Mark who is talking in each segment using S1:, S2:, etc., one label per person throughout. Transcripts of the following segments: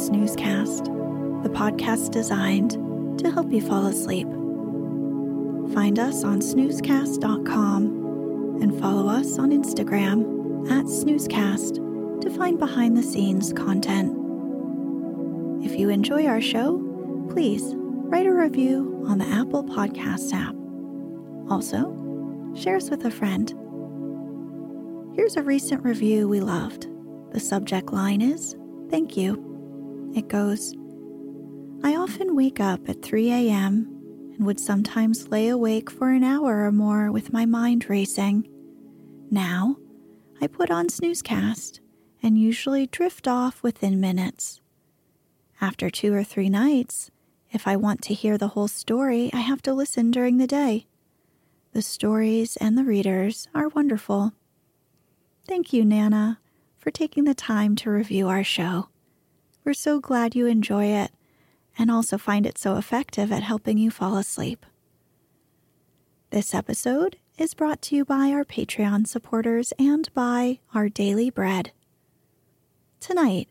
S1: Snoozecast, the podcast designed to help you fall asleep. Find us on snoozecast.com and follow us on Instagram at snoozecast to find behind the scenes content. If you enjoy our show, please write a review on the Apple Podcasts app. Also, share us with a friend. Here's a recent review we loved. The subject line is Thank you. It goes I often wake up at 3 a.m. and would sometimes lay awake for an hour or more with my mind racing. Now, I put on Snoozecast and usually drift off within minutes. After two or three nights, if I want to hear the whole story, I have to listen during the day. The stories and the readers are wonderful. Thank you, Nana, for taking the time to review our show. We're so glad you enjoy it and also find it so effective at helping you fall asleep. This episode is brought to you by our Patreon supporters and by our Daily Bread. Tonight,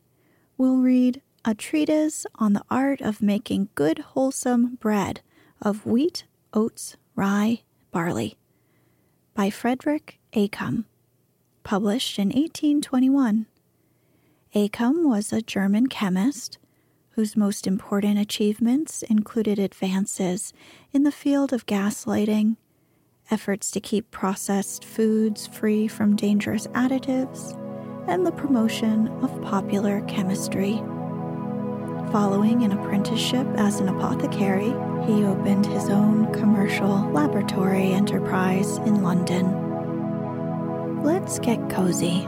S1: we'll read a treatise on the art of making good, wholesome bread of wheat, oats, rye, barley by Frederick Accum published in 1821. Accum was a German chemist whose most important achievements included advances in the field of gaslighting, efforts to keep processed foods free from dangerous additives, and the promotion of popular chemistry. Following an apprenticeship as an apothecary, he opened his own commercial laboratory enterprise in London. Let's get cozy.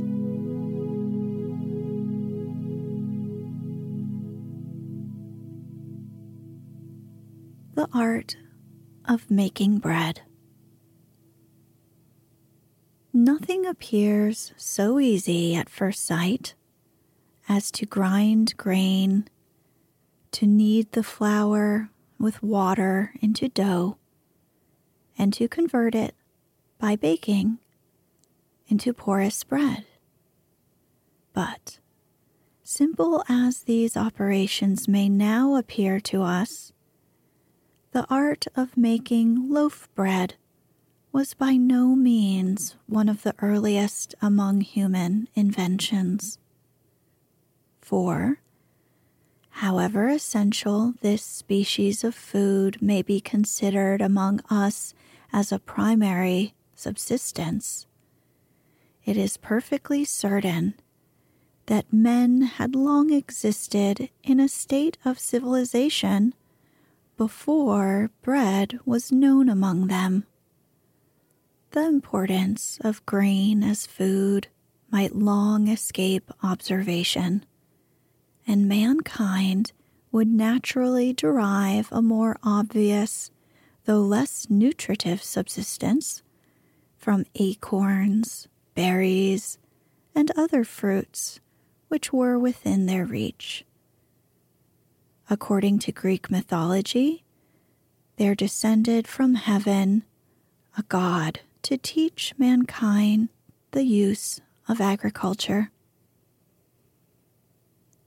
S1: The art of making bread. Nothing appears so easy at first sight as to grind grain, to knead the flour with water into dough, and to convert it by baking into porous bread. But, simple as these operations may now appear to us, the art of making loaf bread was by no means one of the earliest among human inventions. For, however essential this species of food may be considered among us as a primary subsistence, it is perfectly certain that men had long existed in a state of civilization before bread was known among them. The importance of grain as food might long escape observation, and mankind would naturally derive a more obvious, though less nutritive subsistence from acorns, berries, and other fruits which were within their reach. According to Greek mythology, there descended from heaven a god to teach mankind the use of agriculture.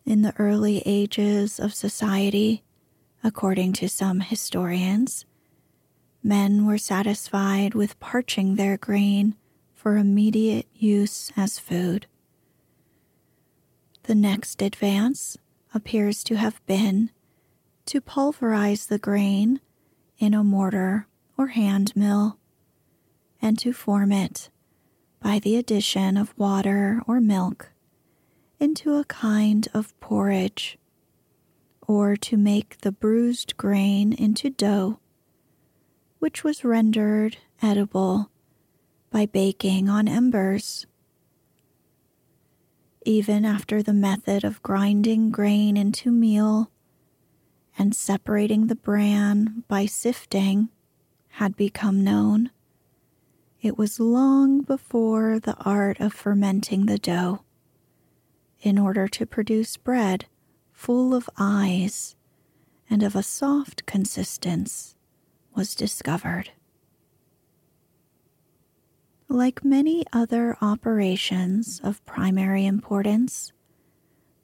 S1: In the early ages of society, according to some historians, men were satisfied with parching their grain for immediate use as food. The next advance appears to have been to pulverize the grain in a mortar or hand mill and to form it by the addition of water or milk into a kind of porridge, or to make the bruised grain into dough, which was rendered edible by baking on embers. Even after the method of grinding grain into meal and separating the bran by sifting had become known, it was long before the art of fermenting the dough in order to produce bread full of eyes and of a soft consistence was discovered. Like many other operations of primary importance,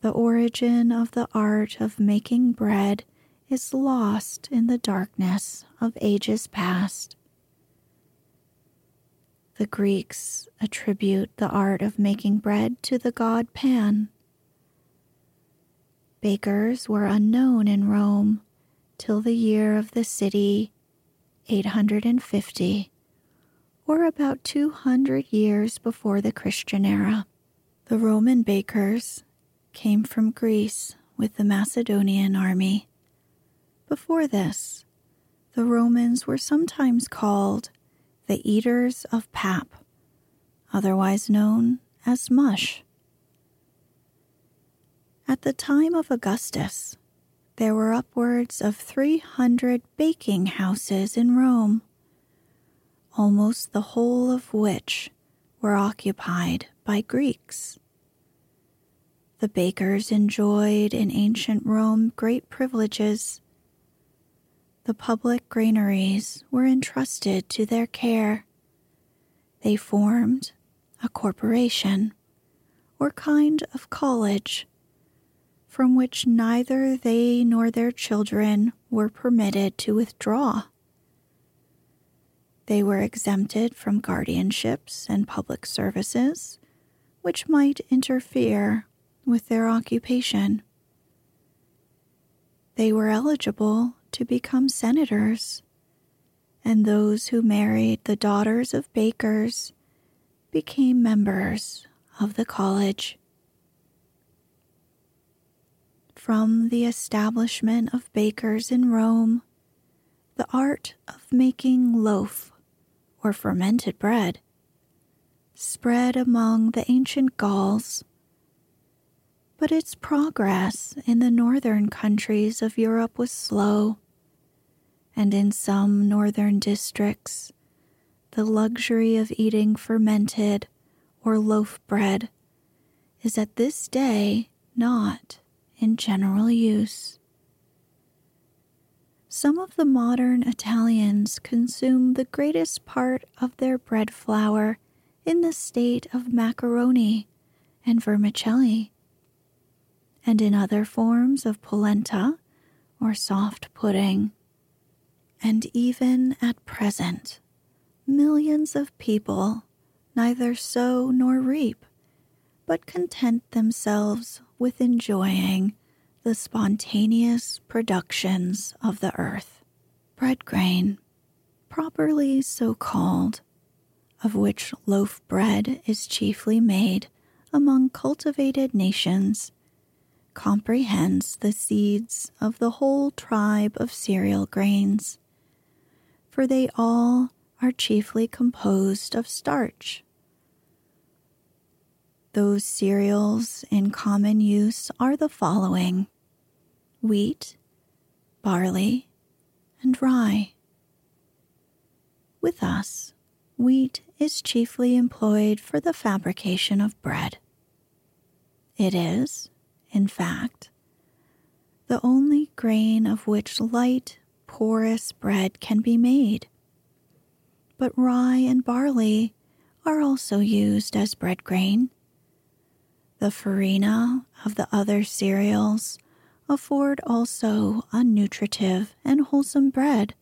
S1: the origin of the art of making bread is lost in the darkness of ages past. The Greeks attribute the art of making bread to the god Pan. Bakers were unknown in Rome till the year of the city 850, or about 200 years before the Christian era. The Roman bakers came from Greece with the Macedonian army. Before this, the Romans were sometimes called the Eaters of Pap, otherwise known as mush. At the time of Augustus, there were upwards of 300 baking houses in Rome, almost the whole of which were occupied by Greeks. The bakers enjoyed in ancient Rome great privileges the public granaries were entrusted to their care. They formed a corporation or kind of college from which neither they nor their children were permitted to withdraw. They were exempted from guardianships and public services, which might interfere with their occupation. They were eligible to become senators, and those who married the daughters of bakers became members of the college. From the establishment of bakers in Rome, the art of making loaf or fermented bread spread among the ancient Gauls but its progress in the northern countries of Europe was slow, and in some northern districts, the luxury of eating fermented or loaf bread is at this day not in general use. Some of the modern Italians consume the greatest part of their bread flour in the state of macaroni and vermicelli and in other forms of polenta or soft pudding. And even at present, millions of people neither sow nor reap, but content themselves with enjoying the spontaneous productions of the earth. Bread grain, properly so called, of which loaf bread is chiefly made among cultivated nations, comprehends the seeds of the whole tribe of cereal grains, for they all are chiefly composed of starch. Those cereals in common use are the following wheat, barley, and rye. With us, wheat is chiefly employed for the fabrication of bread. It is, in fact, the only grain of which light, porous bread can be made. But rye and barley are also used as bread grain. The farina of the other cereals afford also a nutritive and wholesome bread,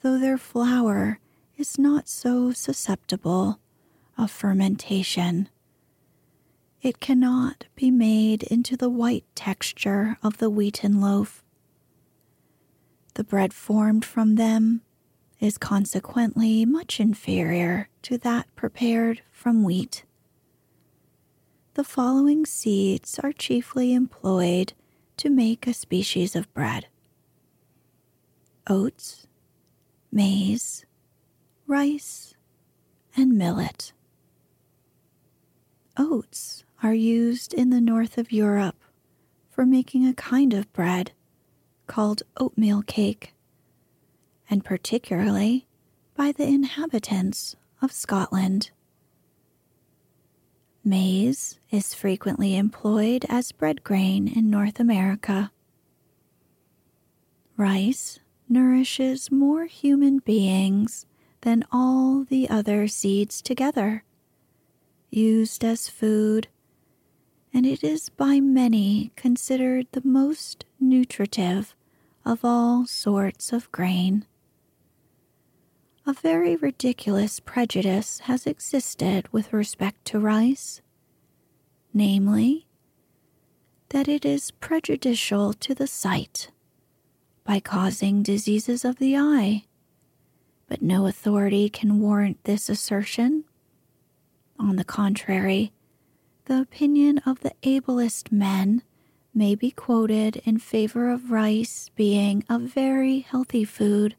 S1: though their flour is not so susceptible of fermentation. It cannot be made into the white texture of the wheaten loaf. The bread formed from them is consequently much inferior to that prepared from wheat. The following seeds are chiefly employed to make a species of bread oats, maize, rice, and millet. Oats are used in the north of Europe for making a kind of bread called oatmeal cake, and particularly by the inhabitants of Scotland. Maize is frequently employed as bread grain in North America. Rice nourishes more human beings than all the other seeds together, used as food, and it is by many considered the most nutritive of all sorts of grain. A very ridiculous prejudice has existed with respect to rice, namely, that it is prejudicial to the sight by causing diseases of the eye but no authority can warrant this assertion. On the contrary, the opinion of the ablest men may be quoted in favor of rice being a very healthy food,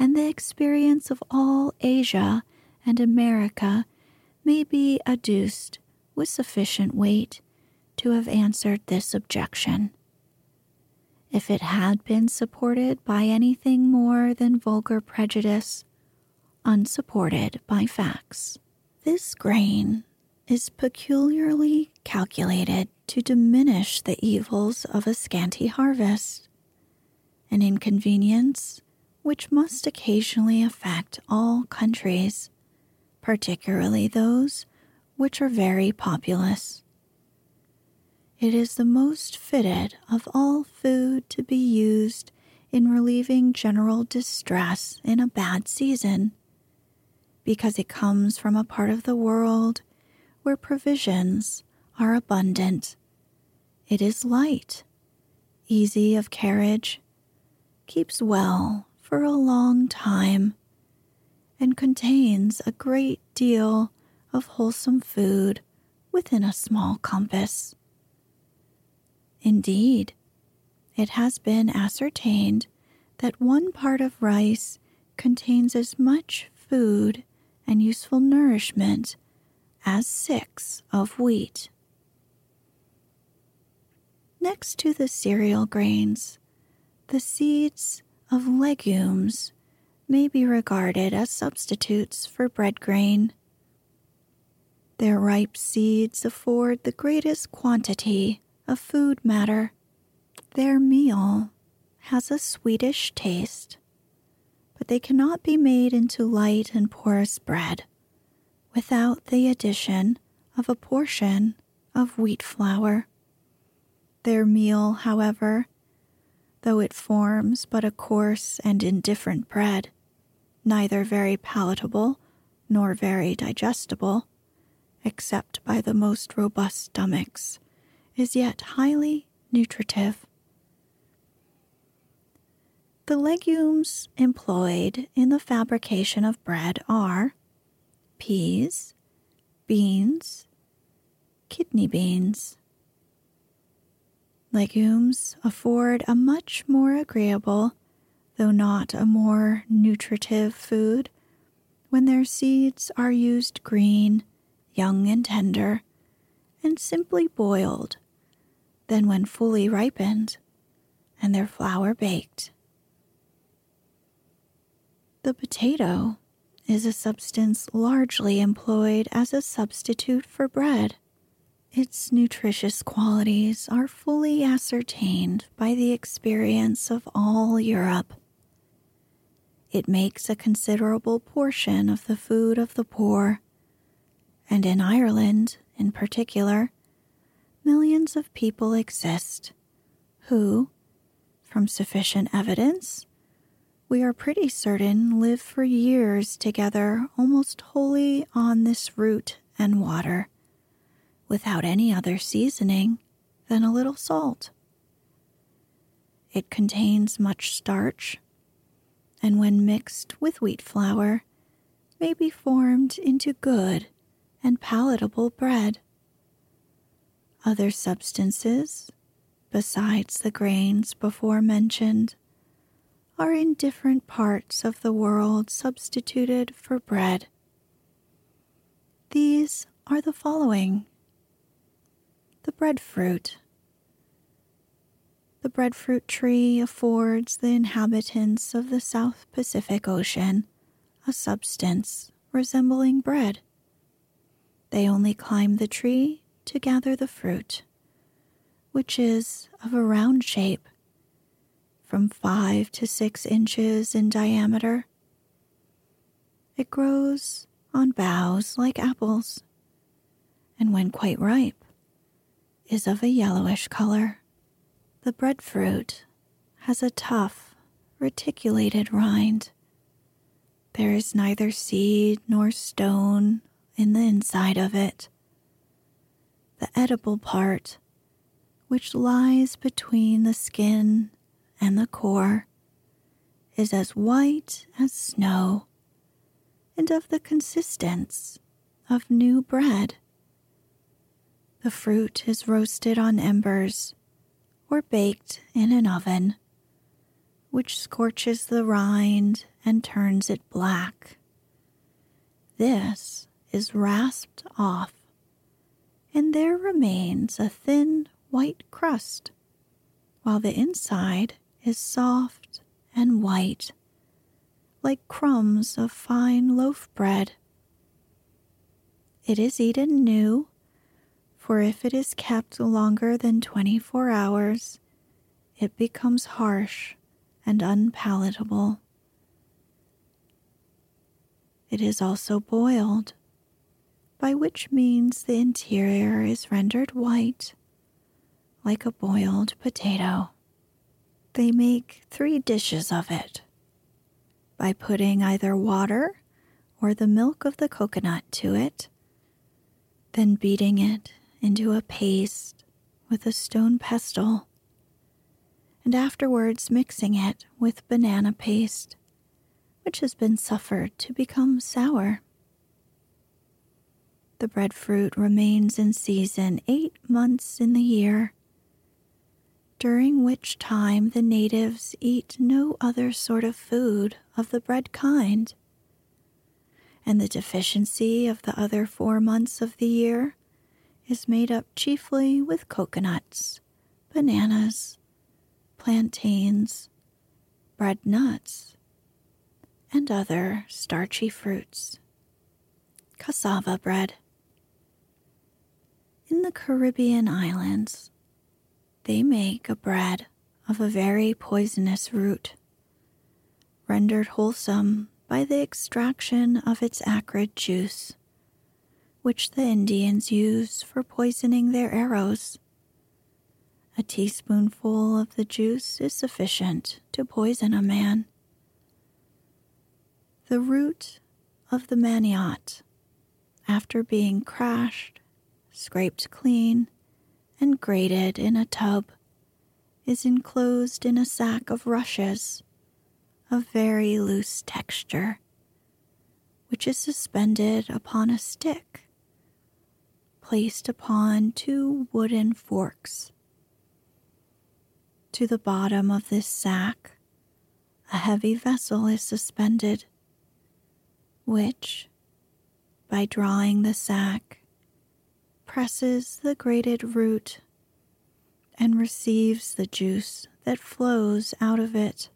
S1: and the experience of all Asia and America may be adduced with sufficient weight to have answered this objection if it had been supported by anything more than vulgar prejudice, unsupported by facts. This grain is peculiarly calculated to diminish the evils of a scanty harvest, an inconvenience which must occasionally affect all countries, particularly those which are very populous. It is the most fitted of all food to be used in relieving general distress in a bad season, because it comes from a part of the world where provisions are abundant. It is light, easy of carriage, keeps well for a long time, and contains a great deal of wholesome food within a small compass. Indeed, it has been ascertained that one part of rice contains as much food and useful nourishment as six of wheat. Next to the cereal grains, the seeds of legumes may be regarded as substitutes for bread grain. Their ripe seeds afford the greatest quantity of food matter. Their meal has a sweetish taste, but they cannot be made into light and porous bread without the addition of a portion of wheat flour. Their meal, however, though it forms but a coarse and indifferent bread, neither very palatable nor very digestible, except by the most robust stomachs is yet highly nutritive. The legumes employed in the fabrication of bread are peas, beans, kidney beans. Legumes afford a much more agreeable, though not a more nutritive food, when their seeds are used green, young and tender, and simply boiled, than when fully ripened and their flour baked. The potato is a substance largely employed as a substitute for bread. Its nutritious qualities are fully ascertained by the experience of all Europe. It makes a considerable portion of the food of the poor, and in Ireland, in particular, millions of people exist who, from sufficient evidence, we are pretty certain live for years together almost wholly on this root and water without any other seasoning than a little salt. It contains much starch, and when mixed with wheat flour, may be formed into good and palatable bread. Other substances, besides the grains before mentioned, are in different parts of the world substituted for bread. These are the following the breadfruit. The breadfruit tree affords the inhabitants of the South Pacific Ocean a substance resembling bread. They only climb the tree to gather the fruit, which is of a round shape, from five to six inches in diameter. It grows on boughs like apples, and when quite ripe, is of a yellowish color. The breadfruit has a tough, reticulated rind. There is neither seed nor stone in the inside of it. The edible part, which lies between the skin and the core, is as white as snow and of the consistence of new bread. The fruit is roasted on embers or baked in an oven, which scorches the rind and turns it black. This is rasped off, and there remains a thin white crust, while the inside is soft and white, like crumbs of fine loaf bread. It is eaten new for if it is kept longer than 24 hours, it becomes harsh and unpalatable. It is also boiled, by which means the interior is rendered white, like a boiled potato. They make three dishes of it by putting either water or the milk of the coconut to it, then beating it into a paste with a stone pestle, and afterwards mixing it with banana paste, which has been suffered to become sour. The breadfruit remains in season eight months in the year, during which time the natives eat no other sort of food of the bread kind, and the deficiency of the other four months of the year is made up chiefly with coconuts, bananas, plantains, bread nuts, and other starchy fruits. Cassava bread. In the Caribbean islands, they make a bread of a very poisonous root, rendered wholesome by the extraction of its acrid juice which the Indians use for poisoning their arrows. A teaspoonful of the juice is sufficient to poison a man. The root of the maniote, after being crushed, scraped clean, and grated in a tub, is enclosed in a sack of rushes of very loose texture which is suspended upon a stick placed upon two wooden forks. To the bottom of this sack, a heavy vessel is suspended, which, by drawing the sack, presses the grated root and receives the juice that flows out of it.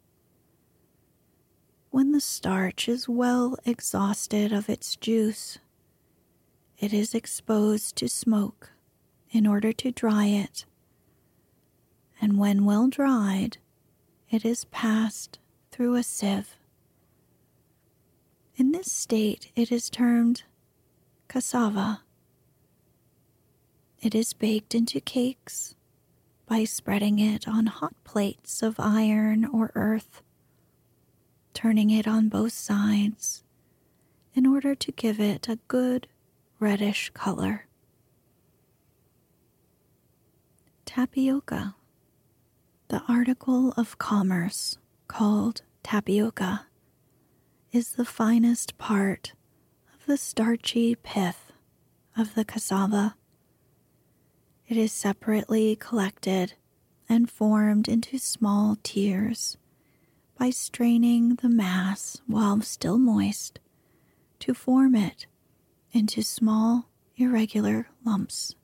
S1: When the starch is well exhausted of its juice, it is exposed to smoke in order to dry it, and when well dried, it is passed through a sieve. In this state, it is termed cassava. It is baked into cakes by spreading it on hot plates of iron or earth turning it on both sides in order to give it a good reddish color. Tapioca. The article of commerce called tapioca is the finest part of the starchy pith of the cassava. It is separately collected and formed into small tears by straining the mass while still moist to form it into small, irregular lumps.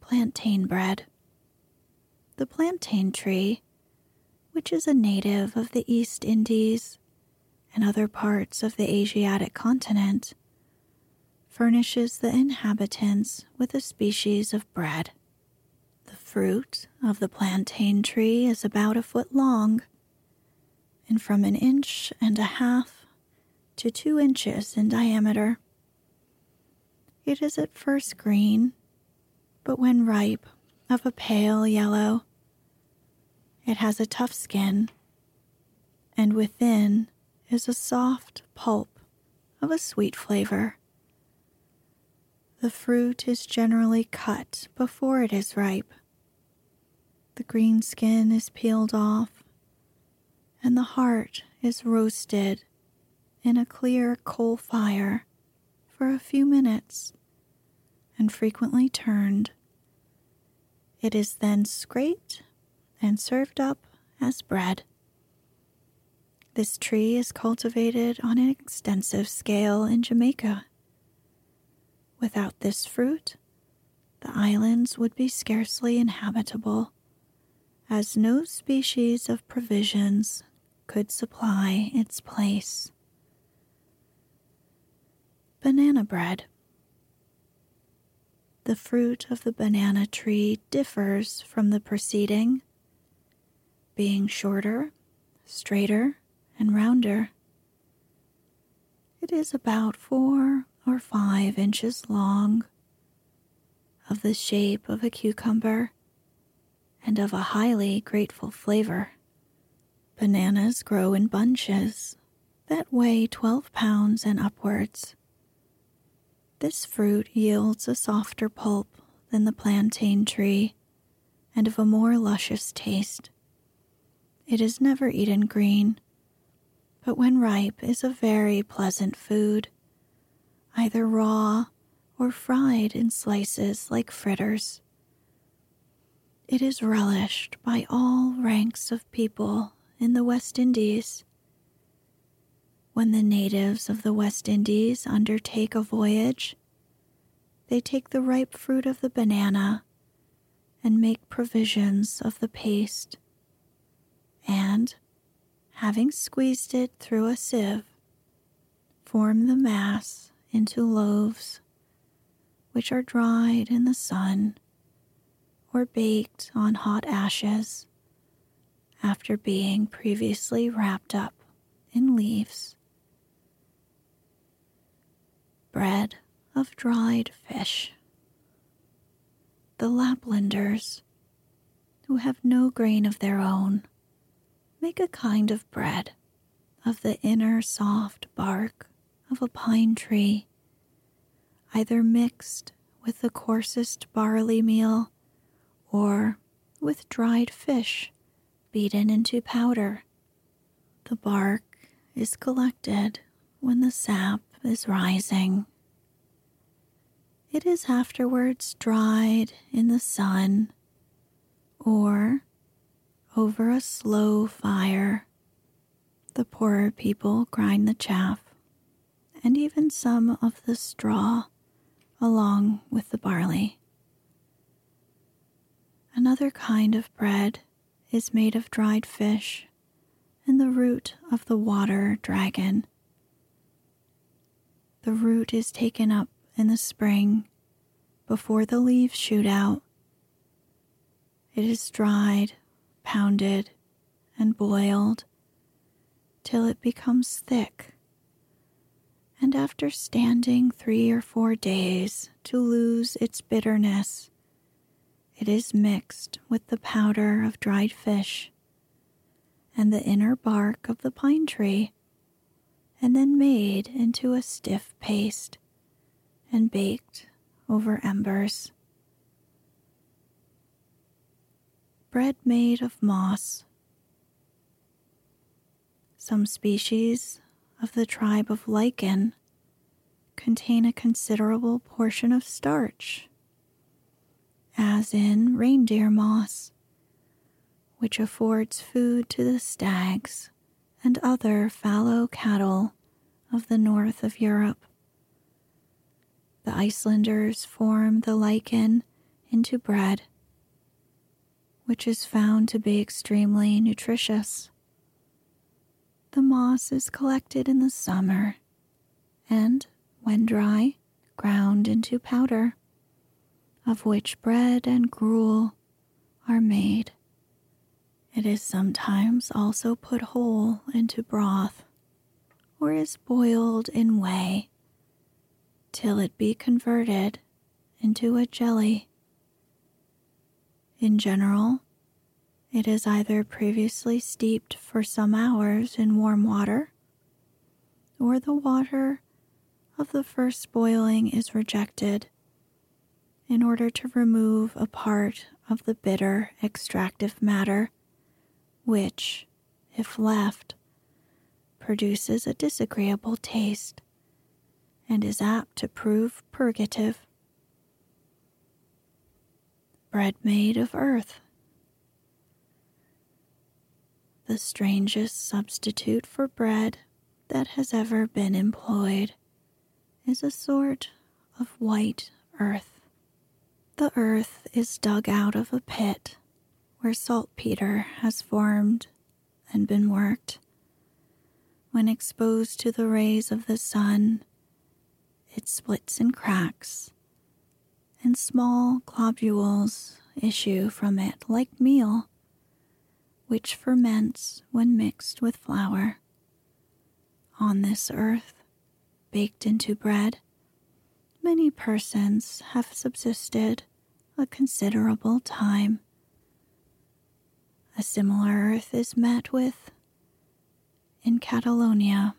S1: Plantain bread. The plantain tree, which is a native of the East Indies and other parts of the Asiatic continent, furnishes the inhabitants with a species of bread The fruit of the plantain tree is about a foot long and from an inch and a half to two inches in diameter. It is at first green, but when ripe, of a pale yellow. It has a tough skin, and within is a soft pulp of a sweet flavor. The fruit is generally cut before it is ripe the green skin is peeled off, and the heart is roasted in a clear coal fire for a few minutes and frequently turned. It is then scraped and served up as bread. This tree is cultivated on an extensive scale in Jamaica. Without this fruit, the islands would be scarcely inhabitable as no species of provisions could supply its place. Banana bread. The fruit of the banana tree differs from the preceding, being shorter, straighter, and rounder. It is about four or five inches long, of the shape of a cucumber and of a highly grateful flavor. Bananas grow in bunches that weigh 12 pounds and upwards. This fruit yields a softer pulp than the plantain tree and of a more luscious taste. It is never eaten green, but when ripe is a very pleasant food, either raw or fried in slices like fritters. It is relished by all ranks of people in the West Indies. When the natives of the West Indies undertake a voyage, they take the ripe fruit of the banana and make provisions of the paste, and, having squeezed it through a sieve, form the mass into loaves, which are dried in the sun or baked on hot ashes after being previously wrapped up in leaves. Bread of dried fish. The Laplanders, who have no grain of their own, make a kind of bread of the inner soft bark of a pine tree, either mixed with the coarsest barley meal or with dried fish beaten into powder. The bark is collected when the sap is rising. It is afterwards dried in the sun or over a slow fire. The poorer people grind the chaff and even some of the straw along with the barley. Another kind of bread is made of dried fish and the root of the water dragon. The root is taken up in the spring before the leaves shoot out. It is dried, pounded, and boiled till it becomes thick. And after standing three or four days to lose its bitterness, it is mixed with the powder of dried fish and the inner bark of the pine tree, and then made into a stiff paste and baked over embers. Bread made of moss. Some species of the tribe of lichen contain a considerable portion of starch, as in reindeer moss, which affords food to the stags and other fallow cattle of the north of Europe. The Icelanders form the lichen into bread, which is found to be extremely nutritious. The moss is collected in the summer and, when dry, ground into powder, of which bread and gruel are made. It is sometimes also put whole into broth or is boiled in whey till it be converted into a jelly. In general, it is either previously steeped for some hours in warm water, or the water of the first boiling is rejected in order to remove a part of the bitter extractive matter, which, if left, produces a disagreeable taste and is apt to prove purgative. Bread made of earth. The strangest substitute for bread that has ever been employed is a sort of white earth. The earth is dug out of a pit where saltpeter has formed and been worked. When exposed to the rays of the sun, it splits and cracks, and small globules issue from it like meal, which ferments when mixed with flour. On this earth, baked into bread, many persons have subsisted a considerable time. A similar earth is met with in Catalonia.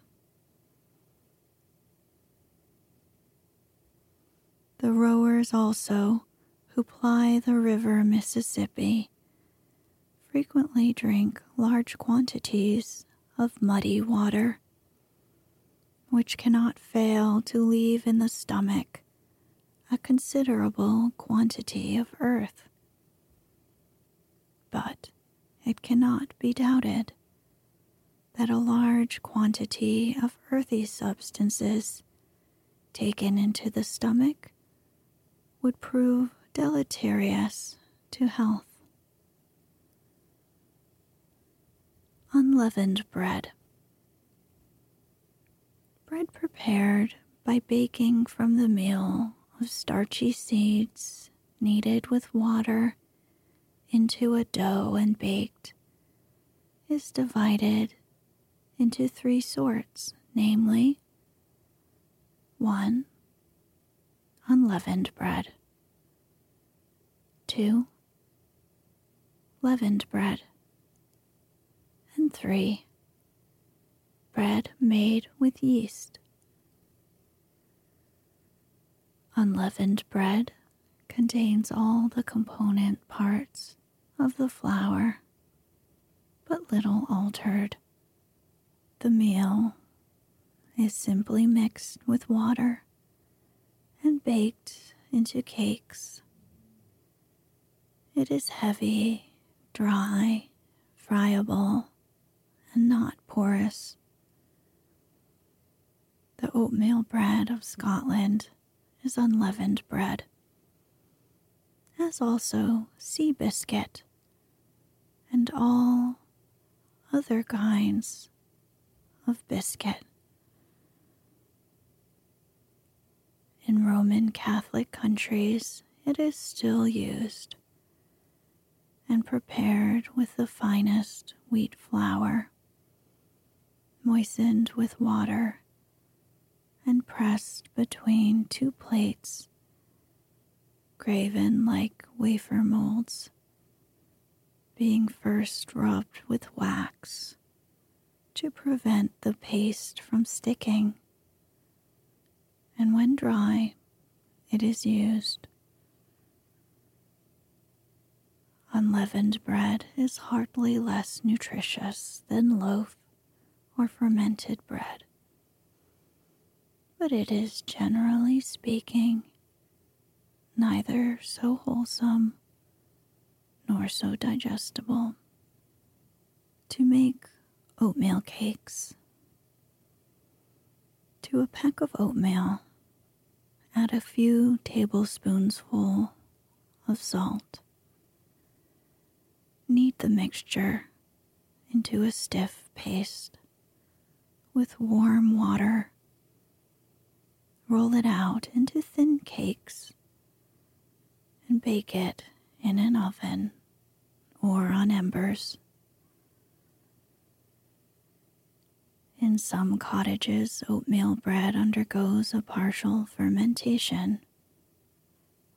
S1: The rowers also, who ply the river Mississippi, frequently drink large quantities of muddy water, which cannot fail to leave in the stomach a considerable quantity of earth. But it cannot be doubted that a large quantity of earthy substances taken into the stomach would prove deleterious to health. Unleavened bread. Bread prepared by baking from the meal of starchy seeds kneaded with water into a dough and baked is divided into three sorts, namely 1 unleavened bread. 2. Leavened bread. And 3. Bread made with yeast. Unleavened bread contains all the component parts of the flour, but little altered. The meal is simply mixed with water and baked into cakes. It is heavy, dry, friable, and not porous. The oatmeal bread of Scotland is unleavened bread, as also sea biscuit and all other kinds of biscuit. In Roman Catholic countries, it is still used and prepared with the finest wheat flour, moistened with water, and pressed between two plates, graven like wafer molds, being first rubbed with wax to prevent the paste from sticking and when dry, it is used. Unleavened bread is hardly less nutritious than loaf or fermented bread, but it is generally speaking neither so wholesome nor so digestible. To make oatmeal cakes, to a peck of oatmeal, add a few tablespoonsful of salt. Knead the mixture into a stiff paste with warm water. Roll it out into thin cakes and bake it in an oven or on embers. In some cottages, oatmeal bread undergoes a partial fermentation,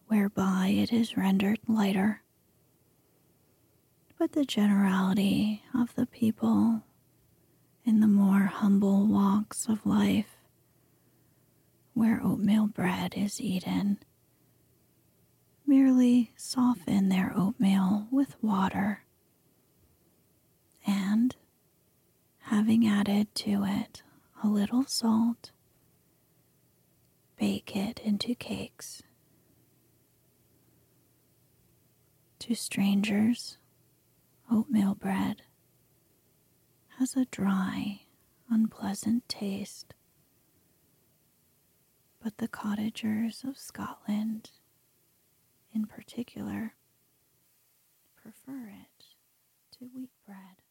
S1: whereby it is rendered lighter. But the generality of the people in the more humble walks of life, where oatmeal bread is eaten, soften their oatmeal with water and having added to it a little salt, bake it into cakes. To strangers, oatmeal bread has a dry, unpleasant taste, but the cottagers of Scotland, in particular, prefer it to wheat bread.